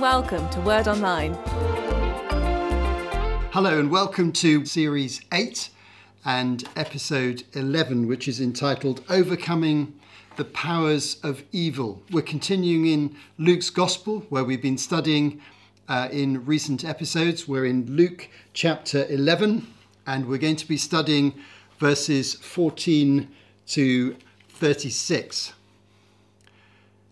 welcome to Word Online. Hello, and welcome to Series 8 and Episode 11, which is entitled Overcoming the Powers of Evil. We're continuing in Luke's Gospel, where we've been studying uh, in recent episodes. We're in Luke chapter 11, and we're going to be studying verses 14 to 36.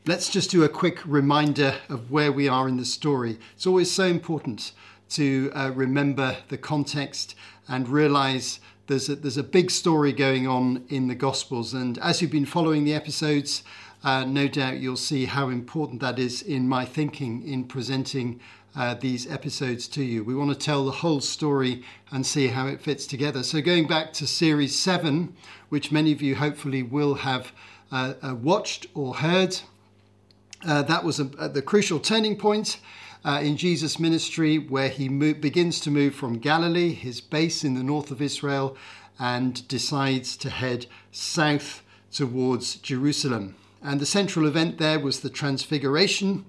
Let's just do a quick reminder of where we are in the story. It's always so important to uh, remember the context and realize there's a, there's a big story going on in the Gospels. And as you've been following the episodes, uh, no doubt you'll see how important that is in my thinking in presenting uh, these episodes to you. We want to tell the whole story and see how it fits together. So, going back to series seven, which many of you hopefully will have uh, uh watched or heard, uh, that was a, the crucial turning point uh, in Jesus' ministry where he begins to move from Galilee, his base in the north of Israel, and decides to head south towards Jerusalem. And the central event there was the Transfiguration,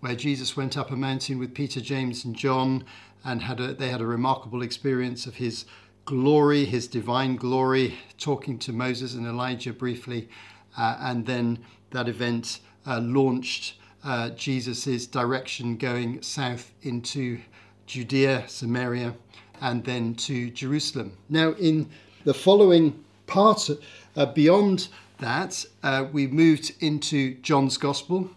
where Jesus went up a mountain with Peter, James, and John, and had a, they had a remarkable experience of his glory, his divine glory, talking to Moses and Elijah briefly, uh, and then that event uh, launched uh, Jesus' direction going south into Judea, Samaria, and then to Jerusalem. Now, in the following part, uh, beyond that, uh, we moved into John's Gospel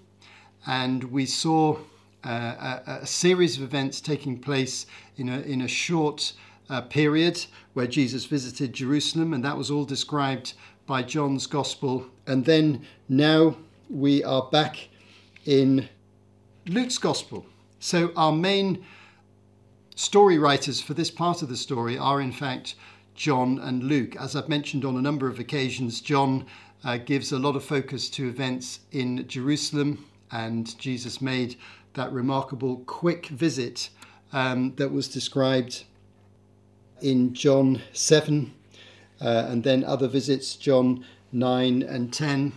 and we saw uh, a, a, series of events taking place in a, in a short uh, period where Jesus visited Jerusalem, and that was all described by John's Gospel. And then now we are back in Luke's Gospel. So, our main story writers for this part of the story are, in fact, John and Luke. As I've mentioned on a number of occasions, John uh, gives a lot of focus to events in Jerusalem, and Jesus made that remarkable quick visit um, that was described in John 7, uh, and then other visits, John 9 and 10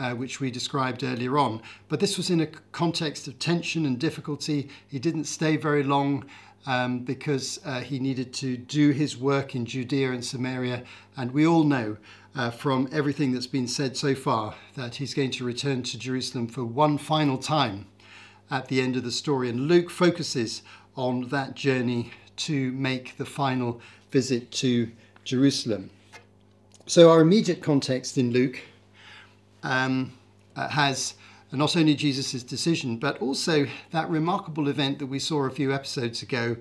uh, which we described earlier on. But this was in a context of tension and difficulty. He didn't stay very long um, because uh, he needed to do his work in Judea and Samaria. And we all know uh, from everything that's been said so far that he's going to return to Jerusalem for one final time at the end of the story. And Luke focuses on that journey to make the final visit to Jerusalem. So, our immediate context in Luke um, uh, has not only Jesus' decision, but also that remarkable event that we saw a few episodes ago,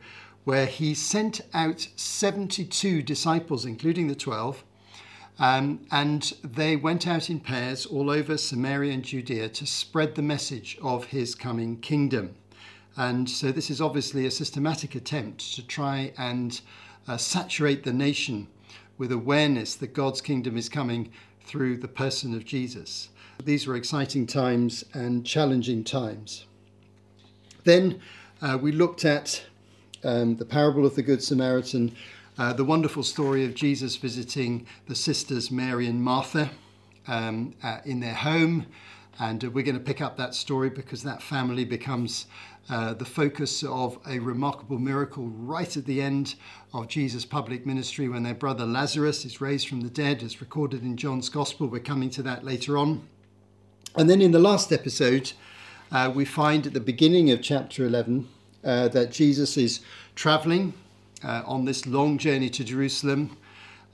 where he sent out 72 disciples, including the 12, um, and they went out in pairs all over Samaria and Judea to spread the message of his coming kingdom. And so, this is obviously a systematic attempt to try and uh, saturate the nation with awareness that God's kingdom is coming through the person of Jesus. These were exciting times and challenging times. Then uh, we looked at um, the parable of the Good Samaritan, uh, the wonderful story of Jesus visiting the sisters Mary and Martha um, uh, in their home. And we're going to pick up that story because that family becomes uh, the focus of a remarkable miracle right at the end of Jesus' public ministry when their brother Lazarus is raised from the dead, as recorded in John's Gospel. We're coming to that later on. And then in the last episode, uh, we find at the beginning of chapter 11 uh, that Jesus is traveling uh, on this long journey to Jerusalem.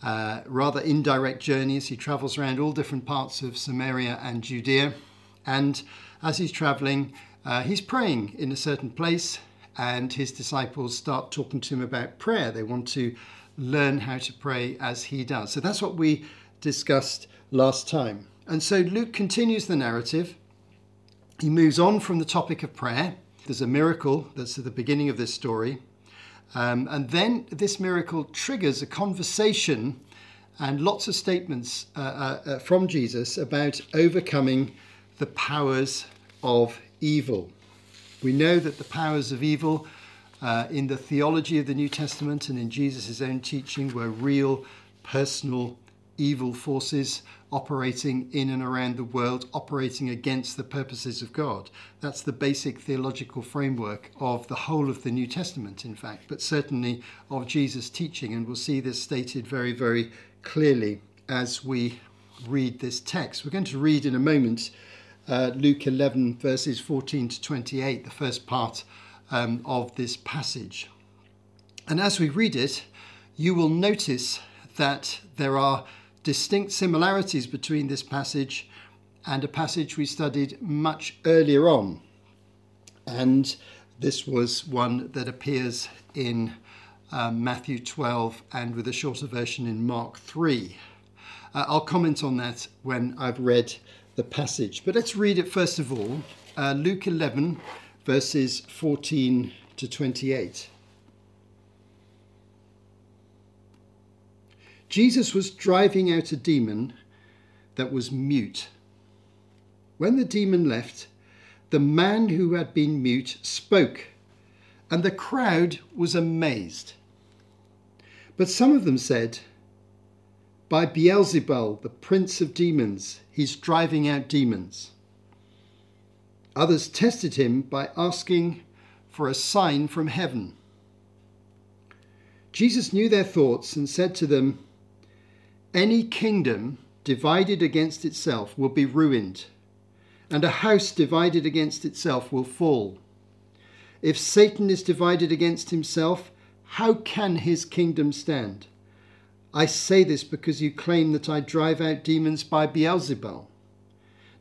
Uh, rather indirect journeys. He travels around all different parts of Samaria and Judea. And as he's traveling, uh, he's praying in a certain place, and his disciples start talking to him about prayer. They want to learn how to pray as he does. So that's what we discussed last time. And so Luke continues the narrative. He moves on from the topic of prayer. There's a miracle that's at the beginning of this story. Um, and then this miracle triggers a conversation and lots of statements uh, uh, uh from Jesus about overcoming the powers of evil. We know that the powers of evil uh, in the theology of the New Testament and in Jesus' own teaching were real, personal evil forces operating in and around the world, operating against the purposes of God. That's the basic theological framework of the whole of the New Testament, in fact, but certainly of Jesus' teaching. And we'll see this stated very, very clearly as we read this text. We're going to read in a moment uh, Luke 11, verses 14 to 28, the first part um, of this passage. And as we read it, you will notice that there are distinct similarities between this passage and a passage we studied much earlier on. And this was one that appears in um, Matthew 12 and with a shorter version in Mark 3. Uh, I'll comment on that when I've read the passage. But let's read it first of all uh, Luke 11, verses 14 to 28. Jesus was driving out a demon that was mute. When the demon left, the man who had been mute spoke, and the crowd was amazed. But some of them said, By Beelzebul, the prince of demons, he's driving out demons. Others tested him by asking for a sign from heaven. Jesus knew their thoughts and said to them, any kingdom divided against itself will be ruined, and a house divided against itself will fall. If Satan is divided against himself, how can his kingdom stand? I say this because you claim that I drive out demons by Beelzebul.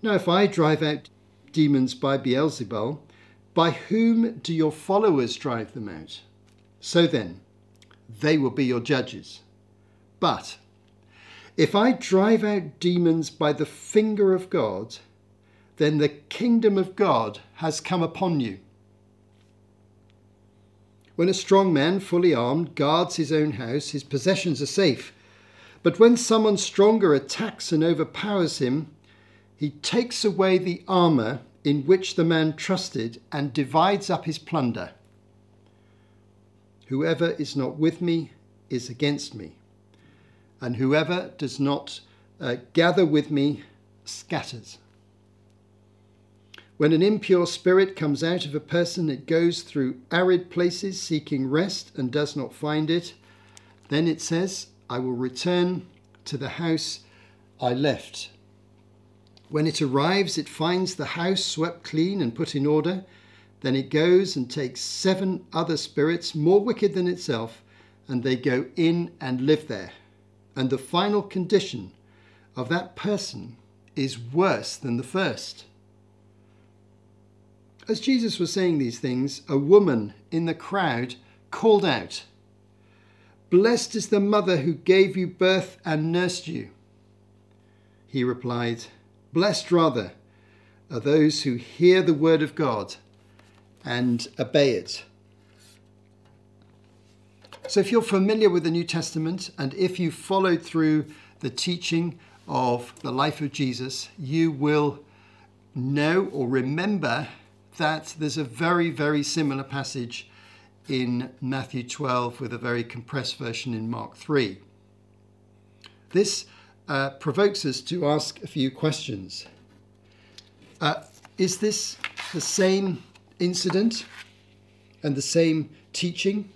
Now, if I drive out demons by Beelzebul, by whom do your followers drive them out? So then, they will be your judges. But if I drive out demons by the finger of God, then the kingdom of God has come upon you. When a strong man, fully armed, guards his own house, his possessions are safe. But when someone stronger attacks and overpowers him, he takes away the armour in which the man trusted and divides up his plunder. Whoever is not with me is against me and whoever does not uh, gather with me scatters. When an impure spirit comes out of a person, it goes through arid places seeking rest and does not find it. Then it says, I will return to the house I left. When it arrives, it finds the house swept clean and put in order. Then it goes and takes seven other spirits more wicked than itself, and they go in and live there and the final condition of that person is worse than the first. As Jesus was saying these things, a woman in the crowd called out, Blessed is the mother who gave you birth and nursed you. He replied, Blessed rather are those who hear the word of God and obey it. So, if you're familiar with the New Testament and if you followed through the teaching of the life of Jesus, you will know or remember that there's a very, very similar passage in Matthew 12 with a very compressed version in Mark 3. This uh, provokes us to ask a few questions. Uh, is this the same incident and the same teaching?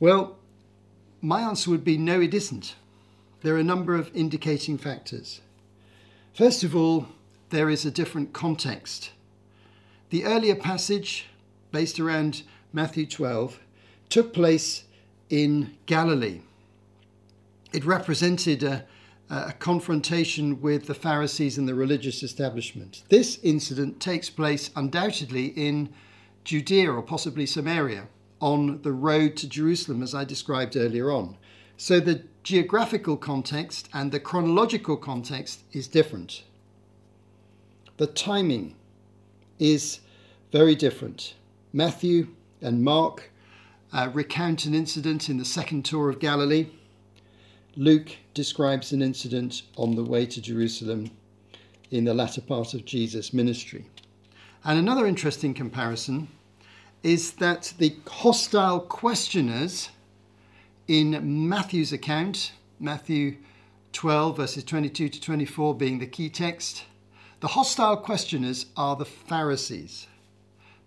Well, my answer would be no, it isn't. There are a number of indicating factors. First of all, there is a different context. The earlier passage, based around Matthew 12, took place in Galilee. It represented a, a, confrontation with the Pharisees and the religious establishment. This incident takes place undoubtedly in Judea or possibly Samaria on the road to Jerusalem, as I described earlier on. So the geographical context and the chronological context is different. The timing is very different. Matthew and Mark uh, recount an incident in the second tour of Galilee. Luke describes an incident on the way to Jerusalem in the latter part of Jesus' ministry. And another interesting comparison is that the hostile questioners in Matthew's account, Matthew 12, verses 22 to 24 being the key text. The hostile questioners are the Pharisees,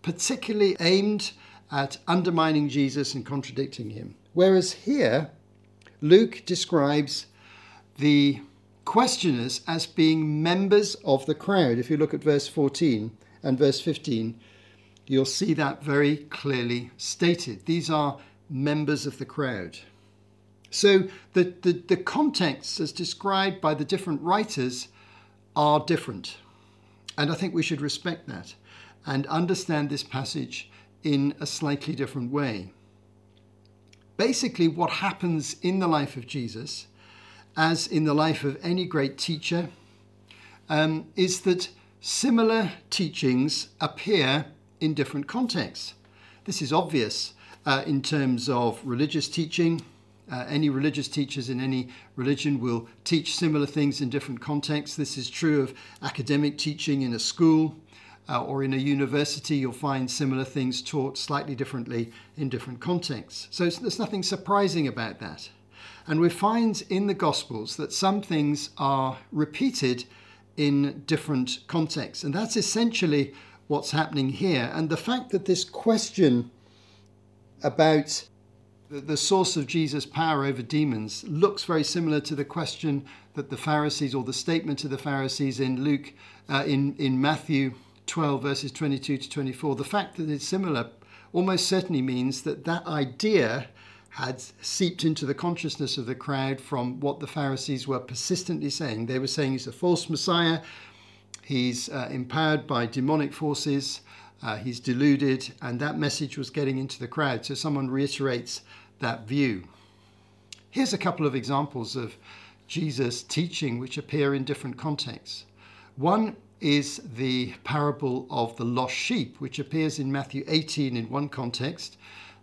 particularly aimed at undermining Jesus and contradicting him. Whereas here, Luke describes the questioners as being members of the crowd. If you look at verse 14 and verse 15, you'll see that very clearly stated. These are members of the crowd. So the, the, the contexts as described by the different writers are different. And I think we should respect that and understand this passage in a slightly different way. Basically, what happens in the life of Jesus, as in the life of any great teacher, um, is that similar teachings appear in different contexts. This is obvious uh, in terms of religious teaching. Uh, any religious teachers in any religion will teach similar things in different contexts. This is true of academic teaching in a school uh, or in a university. You'll find similar things taught slightly differently in different contexts. So there's nothing surprising about that. And we find in the Gospels that some things are repeated in different contexts. And that's essentially what's happening here. And the fact that this question about the source of Jesus' power over demons looks very similar to the question that the Pharisees, or the statement of the Pharisees in Luke, uh, in, in Matthew 12, verses 22 to 24. The fact that it's similar almost certainly means that that idea had seeped into the consciousness of the crowd from what the Pharisees were persistently saying. They were saying he's a false Messiah, he's uh, empowered by demonic forces, uh, he's deluded, and that message was getting into the crowd. So someone reiterates that view. Here's a couple of examples of Jesus' teaching which appear in different contexts. One is the parable of the lost sheep, which appears in Matthew 18 in one context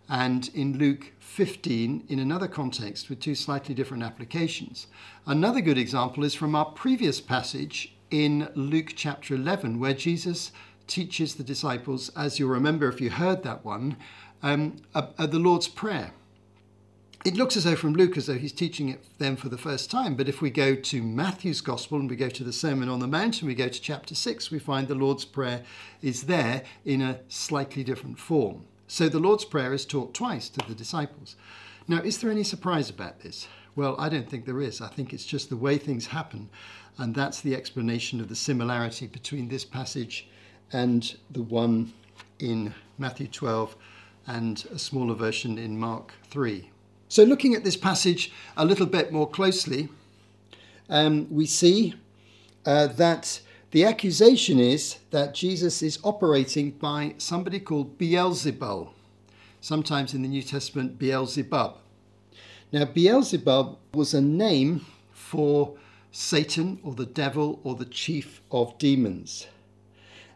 and in Luke 15 in another context with two slightly different applications. Another good example is from our previous passage in Luke chapter 11, where Jesus teaches the disciples, as you'll remember if you heard that one, um, the Lord's Prayer. It looks as though from Luke as though he's teaching it them for the first time, but if we go to Matthew's Gospel and we go to the Sermon on the Mount and we go to chapter 6, we find the Lord's Prayer is there in a slightly different form. So the Lord's Prayer is taught twice to the disciples. Now, is there any surprise about this? Well, I don't think there is. I think it's just the way things happen, and that's the explanation of the similarity between this passage and the one in Matthew 12 and a smaller version in Mark 3. So, looking at this passage a little bit more closely, um, we see uh, that the accusation is that Jesus is operating by somebody called Beelzebul, sometimes in the New Testament, Beelzebub. Now, Beelzebub was a name for Satan or the devil or the chief of demons,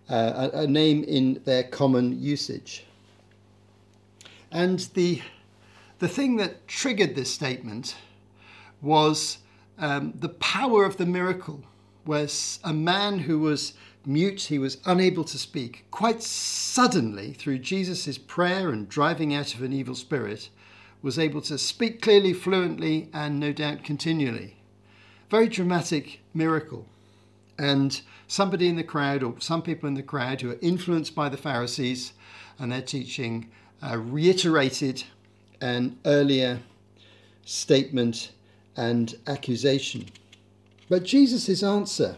uh, a, a name in their common usage. And the, the thing that triggered this statement was um, the power of the miracle was a man who was mute, he was unable to speak. Quite suddenly, through Jesus' prayer and driving out of an evil spirit, was able to speak clearly, fluently, and no doubt continually. Very dramatic miracle. And somebody in the crowd, or some people in the crowd who are influenced by the Pharisees and their teaching, uh, reiterated an earlier statement and accusation. But Jesus' answer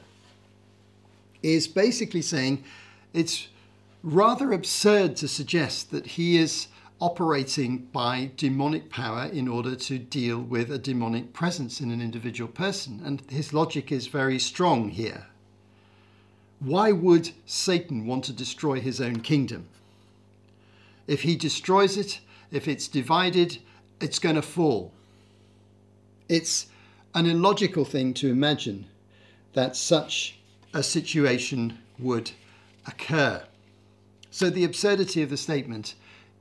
is basically saying it's rather absurd to suggest that he is operating by demonic power in order to deal with a demonic presence in an individual person. And his logic is very strong here. Why would Satan want to destroy his own kingdom? If he destroys it, if it's divided, it's going to fall. It's an illogical thing to imagine that such a situation would occur. So the absurdity of the statement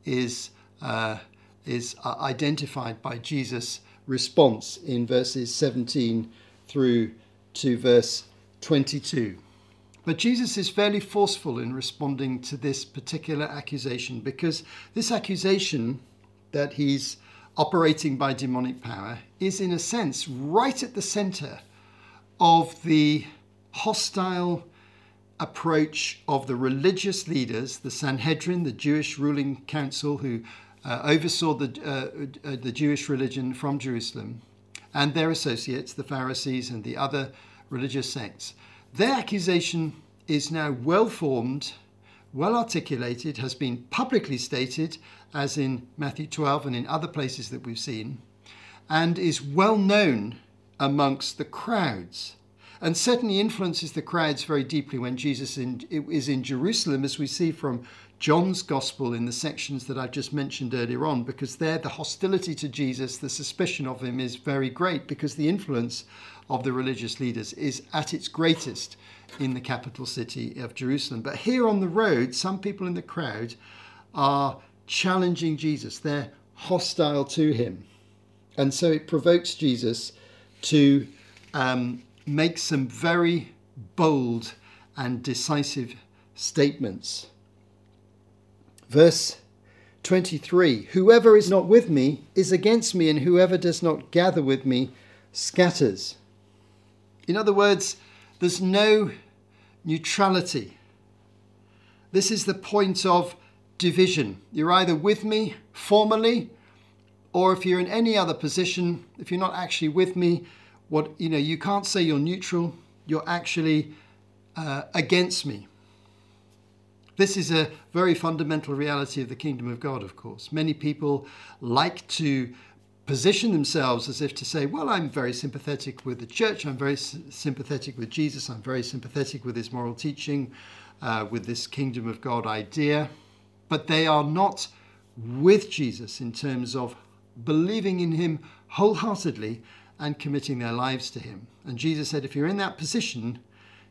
is, uh, is uh, identified by Jesus' response in verses 17 through to verse 22. But Jesus is fairly forceful in responding to this particular accusation because this accusation that he's operating by demonic power, is in a sense right at the center of the hostile approach of the religious leaders, the Sanhedrin, the Jewish ruling council who uh, oversaw the, uh, uh, the Jewish religion from Jerusalem, and their associates, the Pharisees and the other religious sects. Their accusation is now well formed, well articulated, has been publicly stated, as in Matthew 12 and in other places that we've seen, and is well known amongst the crowds and certainly influences the crowds very deeply when Jesus in, is in Jerusalem, as we see from John's Gospel in the sections that I've just mentioned earlier on, because there the hostility to Jesus, the suspicion of him is very great because the influence of the religious leaders is at its greatest in the capital city of Jerusalem. But here on the road, some people in the crowd are challenging Jesus, they're hostile to him. And so it provokes Jesus to um, make some very bold and decisive statements. Verse 23 Whoever is not with me is against me, and whoever does not gather with me scatters. In other words, there's no neutrality. This is the point of division. You're either with me formally, or if you're in any other position, if you're not actually with me, what you know you can't say you're neutral you're actually uh, against me. This is a very fundamental reality of the kingdom of god of course. Many people like to position themselves as if to say well i'm very sympathetic with the church i'm very sympathetic with jesus i'm very sympathetic with his moral teaching uh, with this kingdom of god idea but they are not with jesus in terms of believing in him wholeheartedly and committing their lives to Him. And Jesus said, if you're in that position,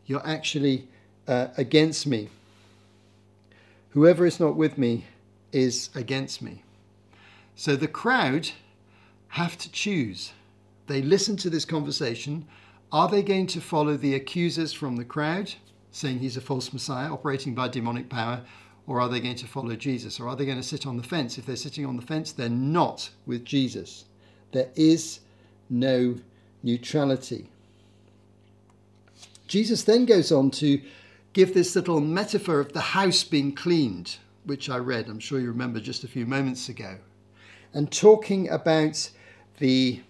you're actually uh, against me. Whoever is not with me is against me. So the crowd have to choose. They listen to this conversation. Are they going to follow the accusers from the crowd, saying he's a false Messiah operating by demonic power, or are they going to follow Jesus? Or are they going to sit on the fence? If they're sitting on the fence, they're not with Jesus. There is no neutrality. Jesus then goes on to give this little metaphor of the house being cleaned, which I read, I'm sure you remember just a few moments ago, and talking about the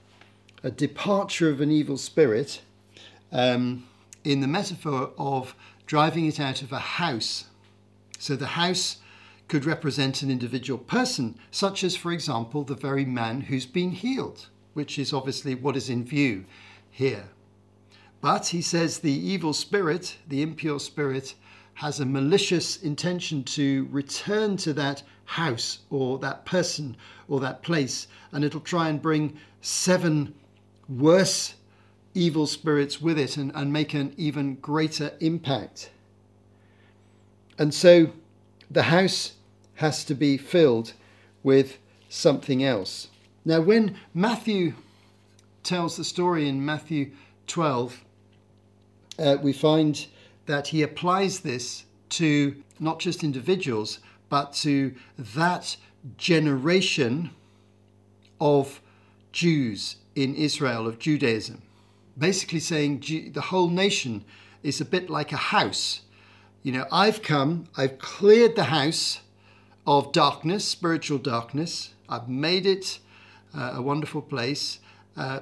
departure of an evil spirit um, in the metaphor of driving it out of a house. So the house could represent an individual person, such as, for example, the very man who's been healed which is obviously what is in view here. But he says the evil spirit, the impure spirit, has a malicious intention to return to that house or that person or that place, and it'll try and bring seven worse evil spirits with it and, and make an even greater impact. And so the house has to be filled with something else. Now, when Matthew tells the story in Matthew 12, uh, we find that he applies this to not just individuals, but to that generation of Jews in Israel, of Judaism. Basically, saying the whole nation is a bit like a house. You know, I've come, I've cleared the house of darkness, spiritual darkness, I've made it uh, a wonderful place. Uh,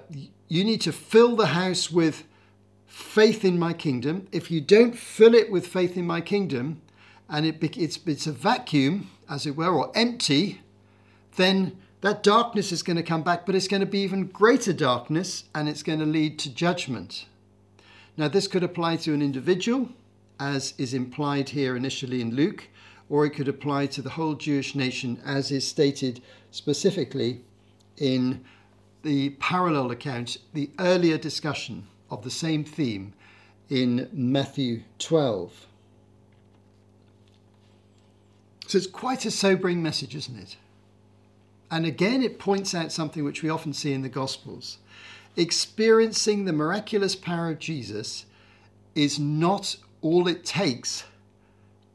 you need to fill the house with faith in my kingdom. If you don't fill it with faith in my kingdom, and it, it's, it's a vacuum, as it were, or empty, then that darkness is going to come back, but it's going to be even greater darkness and it's going to lead to judgment. Now, this could apply to an individual, as is implied here initially in Luke, or it could apply to the whole Jewish nation, as is stated specifically in the parallel account, the earlier discussion of the same theme in Matthew 12. So it's quite a sobering message, isn't it? And again, it points out something which we often see in the Gospels. Experiencing the miraculous power of Jesus is not all it takes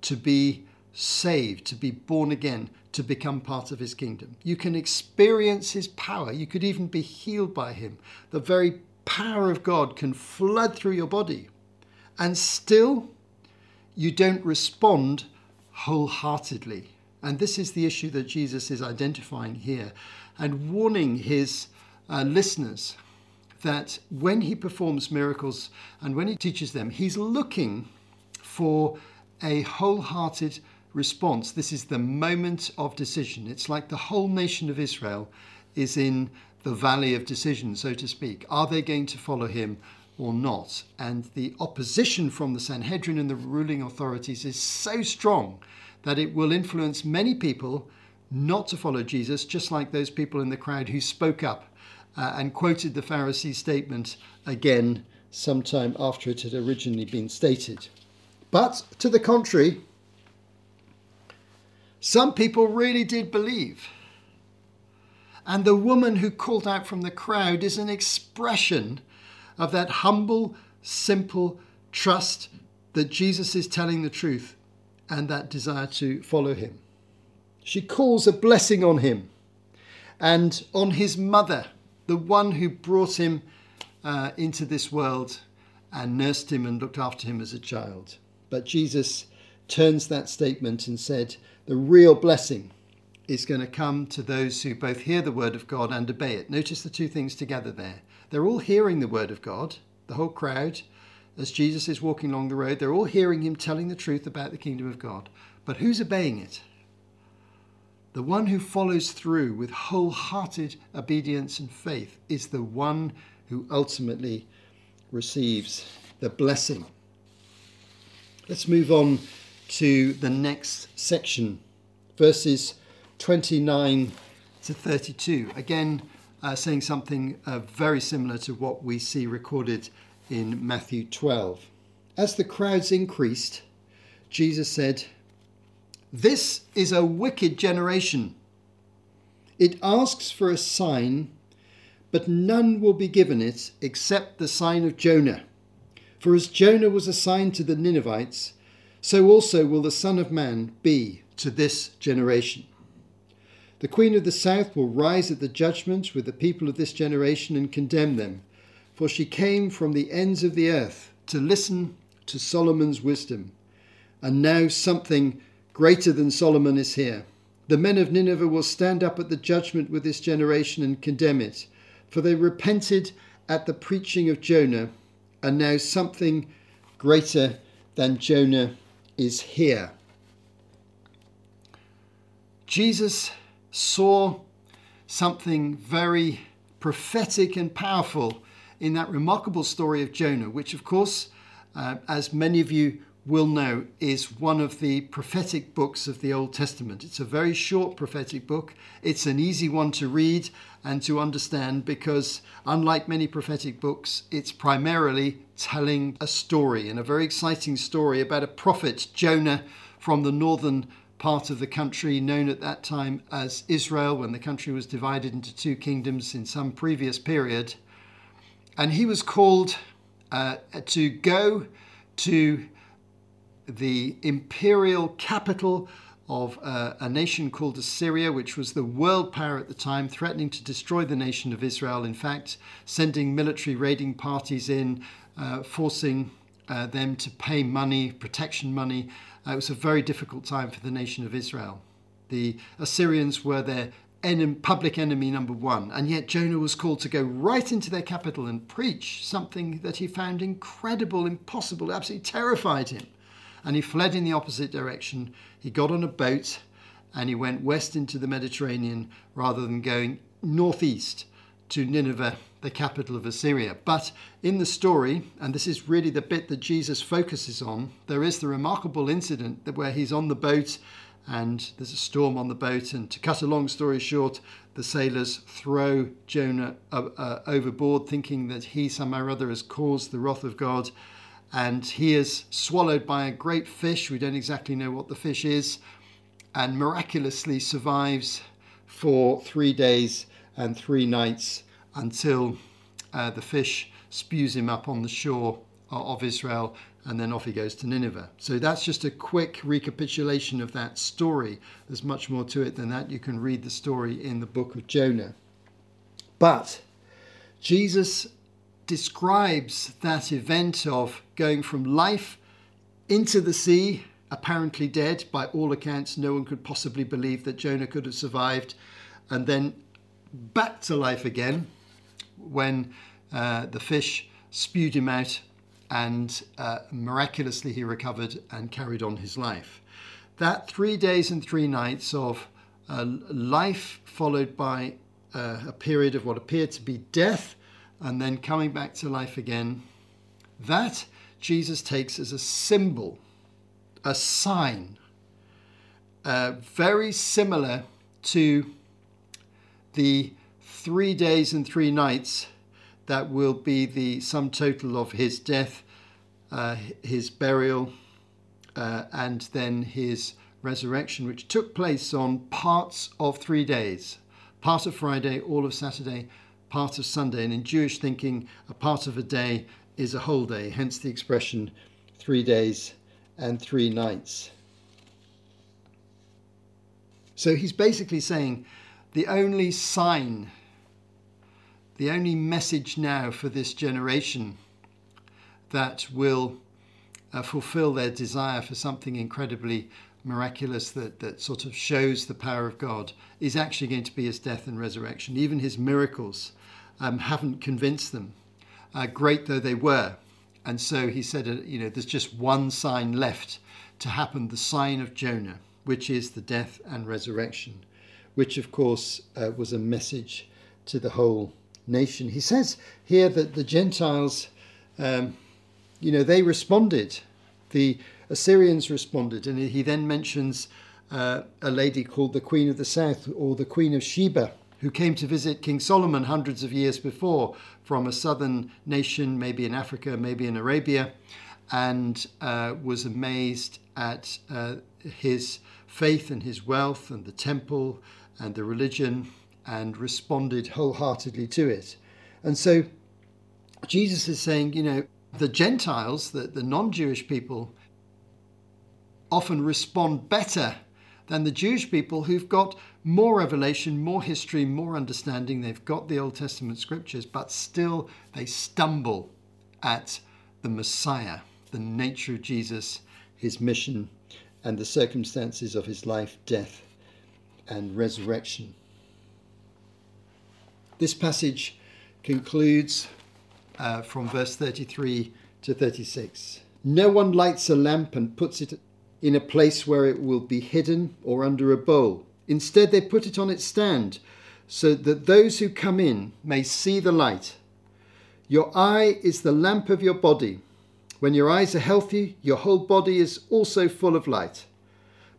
to be saved, to be born again, to become part of his kingdom. You can experience his power. You could even be healed by him. The very power of God can flood through your body. And still, you don't respond wholeheartedly. And this is the issue that Jesus is identifying here and warning his uh, listeners that when he performs miracles and when he teaches them, he's looking for a wholehearted response. This is the moment of decision. It's like the whole nation of Israel is in the valley of decision, so to speak. Are they going to follow him or not? And the opposition from the Sanhedrin and the ruling authorities is so strong that it will influence many people not to follow Jesus, just like those people in the crowd who spoke up uh, and quoted the Pharisee statement again sometime after it had originally been stated. But to the contrary, some people really did believe. And the woman who called out from the crowd is an expression of that humble, simple trust that Jesus is telling the truth and that desire to follow him. She calls a blessing on him and on his mother, the one who brought him uh, into this world and nursed him and looked after him as a child. But Jesus turns that statement and said, The real blessing is going to come to those who both hear the word of God and obey it. Notice the two things together there. They're all hearing the word of God, the whole crowd, as Jesus is walking along the road, they're all hearing him telling the truth about the kingdom of God. But who's obeying it? The one who follows through with wholehearted obedience and faith is the one who ultimately receives the blessing. Let's move on to the next section, verses 29 to 32. Again, uh, saying something uh, very similar to what we see recorded in Matthew 12. As the crowds increased, Jesus said, This is a wicked generation. It asks for a sign, but none will be given it except the sign of Jonah. For as Jonah was a sign to the Ninevites, so also will the Son of Man be to this generation. The Queen of the South will rise at the judgment with the people of this generation and condemn them for she came from the ends of the earth to listen to Solomon's wisdom. And now something greater than Solomon is here. The men of Nineveh will stand up at the judgment with this generation and condemn it, for they repented at the preaching of Jonah, and now something greater than Jonah is here. Jesus saw something very prophetic and powerful in that remarkable story of Jonah, which, of course, uh, as many of you will know, is one of the prophetic books of the Old Testament. It's a very short prophetic book. It's an easy one to read and to understand because, unlike many prophetic books, it's primarily telling a story and a very exciting story about a prophet, Jonah, from the northern part of the country known at that time as Israel, when the country was divided into two kingdoms in some previous period. And he was called uh, to go to the imperial capital of uh, a nation called Assyria, which was the world power at the time, threatening to destroy the nation of Israel. In fact, sending military raiding parties in, uh, forcing uh, them to pay money, protection money. Uh, it was a very difficult time for the nation of Israel. The Assyrians were their public enemy number one. And yet Jonah was called to go right into their capital and preach something that he found incredible, impossible, absolutely terrified him. And he fled in the opposite direction. He got on a boat and he went west into the Mediterranean rather than going northeast to Nineveh, the capital of Assyria. But in the story, and this is really the bit that Jesus focuses on, there is the remarkable incident that where he's on the boat and there's a storm on the boat. And to cut a long story short, the sailors throw Jonah uh, uh, overboard, thinking that he somehow or other has caused the wrath of God. And he is swallowed by a great fish. We don't exactly know what the fish is, and miraculously survives for three days and three nights until uh, the fish spews him up on the shore of Israel and then off he goes to Nineveh. So that's just a quick recapitulation of that story. There's much more to it than that. You can read the story in the book of Jonah. But Jesus describes that event of going from life into the sea, apparently dead. By all accounts, no one could possibly believe that Jonah could have survived, and then back to life again when uh, the fish spewed him out and uh, miraculously he recovered and carried on his life. That three days and three nights of uh, life followed by uh, a period of what appeared to be death and then coming back to life again, that Jesus takes as a symbol, a sign, uh, very similar to the three days and three nights that will be the sum total of his death, uh, his burial, uh, and then his resurrection, which took place on parts of three days part of Friday, all of Saturday, part of Sunday. And in Jewish thinking, a part of a day is a whole day, hence the expression three days and three nights. So he's basically saying the only sign the only message now for this generation that will uh, fulfill their desire for something incredibly miraculous that, that sort of shows the power of God is actually going to be his death and resurrection. Even his miracles um, haven't convinced them, uh, great though they were. And so he said, uh, you know, there's just one sign left to happen the sign of Jonah, which is the death and resurrection, which of course uh, was a message to the whole nation. He says here that the Gentiles, um, you know, they responded. The Assyrians responded, and he then mentions uh, a lady called the Queen of the South or the Queen of Sheba, who came to visit King Solomon hundreds of years before from a southern nation, maybe in Africa, maybe in Arabia, and uh, was amazed at uh, his faith and his wealth and the temple and the religion and responded wholeheartedly to it. And so Jesus is saying, you know, the Gentiles, the, the non Jewish people, often respond better than the Jewish people who've got more revelation, more history, more understanding. They've got the Old Testament scriptures, but still they stumble at the Messiah, the nature of Jesus, his mission, and the circumstances of his life, death, and resurrection. This passage concludes uh, from verse 33 to 36. No one lights a lamp and puts it in a place where it will be hidden or under a bowl. Instead, they put it on its stand so that those who come in may see the light. Your eye is the lamp of your body. When your eyes are healthy, your whole body is also full of light.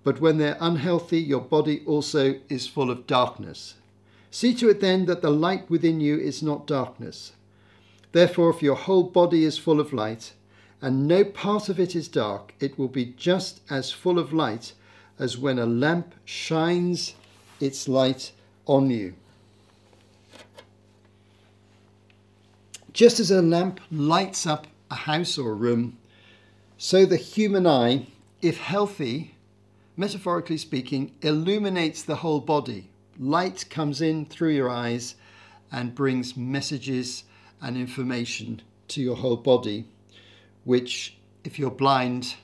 But when they're unhealthy, your body also is full of darkness. See to it then that the light within you is not darkness. Therefore, if your whole body is full of light, and no part of it is dark, it will be just as full of light as when a lamp shines its light on you. Just as a lamp lights up a house or a room, so the human eye, if healthy, metaphorically speaking, illuminates the whole body. Light comes in through your eyes and brings messages and information to your whole body, which, if you're blind,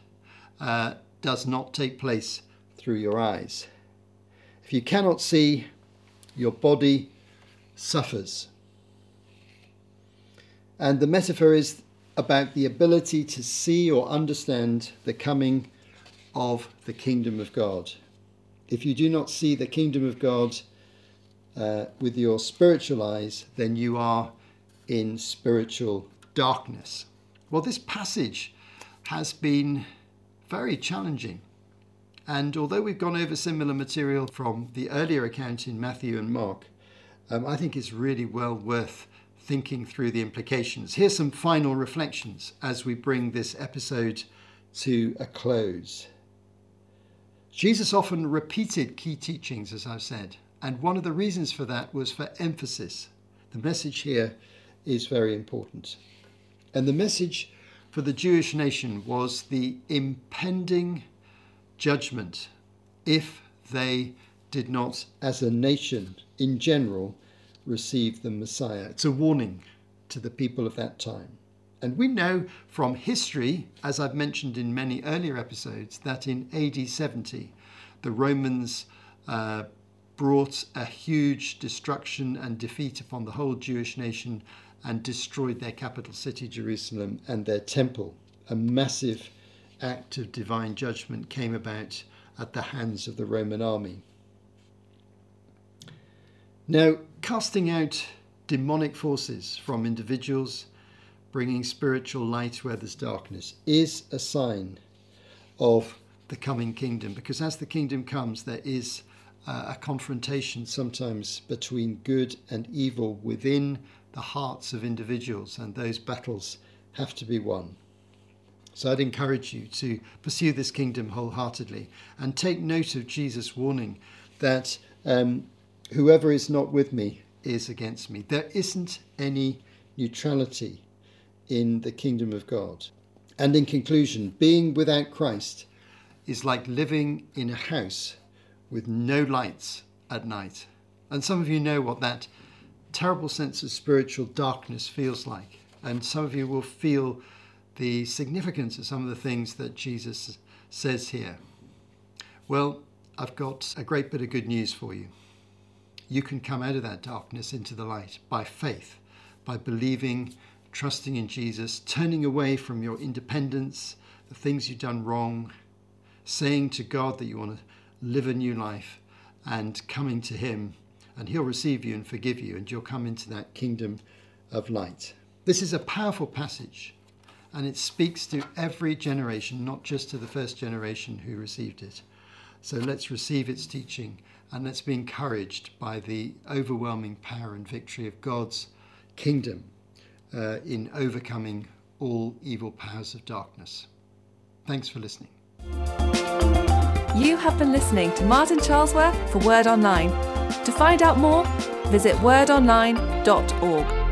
uh, does not take place through your eyes. If you cannot see, your body suffers. And the metaphor is about the ability to see or understand the coming of the kingdom of God if you do not see the kingdom of God uh, with your spiritual eyes, then you are in spiritual darkness. Well, this passage has been very challenging. And although we've gone over similar material from the earlier account in Matthew and Mark, um, I think it's really well worth thinking through the implications. Here's some final reflections as we bring this episode to a close. Jesus often repeated key teachings, as I've said, and one of the reasons for that was for emphasis. The message here is very important. And the message for the Jewish nation was the impending judgment if they did not, as a nation in general, receive the Messiah. It's a warning to the people of that time. And we know from history, as I've mentioned in many earlier episodes, that in AD 70, the Romans uh, brought a huge destruction and defeat upon the whole Jewish nation and destroyed their capital city, Jerusalem, and their temple. A massive act of divine judgment came about at the hands of the Roman army. Now, casting out demonic forces from individuals, bringing spiritual light where there's darkness, is a sign of the coming kingdom. Because as the kingdom comes, there is uh, a confrontation sometimes between good and evil within the hearts of individuals, and those battles have to be won. So I'd encourage you to pursue this kingdom wholeheartedly and take note of Jesus' warning that um, whoever is not with me is against me. There isn't any neutrality in the kingdom of God. And in conclusion, being without Christ is like living in a house with no lights at night. And some of you know what that terrible sense of spiritual darkness feels like. And some of you will feel the significance of some of the things that Jesus says here. Well, I've got a great bit of good news for you. You can come out of that darkness into the light by faith, by believing, trusting in Jesus, turning away from your independence, the things you've done wrong, saying to God that you want to live a new life, and coming to Him and he'll receive you and forgive you, and you'll come into that kingdom of light. This is a powerful passage, and it speaks to every generation, not just to the first generation who received it. So let's receive its teaching and let's be encouraged by the overwhelming power and victory of God's kingdom uh, in overcoming all evil powers of darkness. Thanks for listening. You have been listening to Martin Charlesworth for Word Online. To find out more, visit wordonline.org.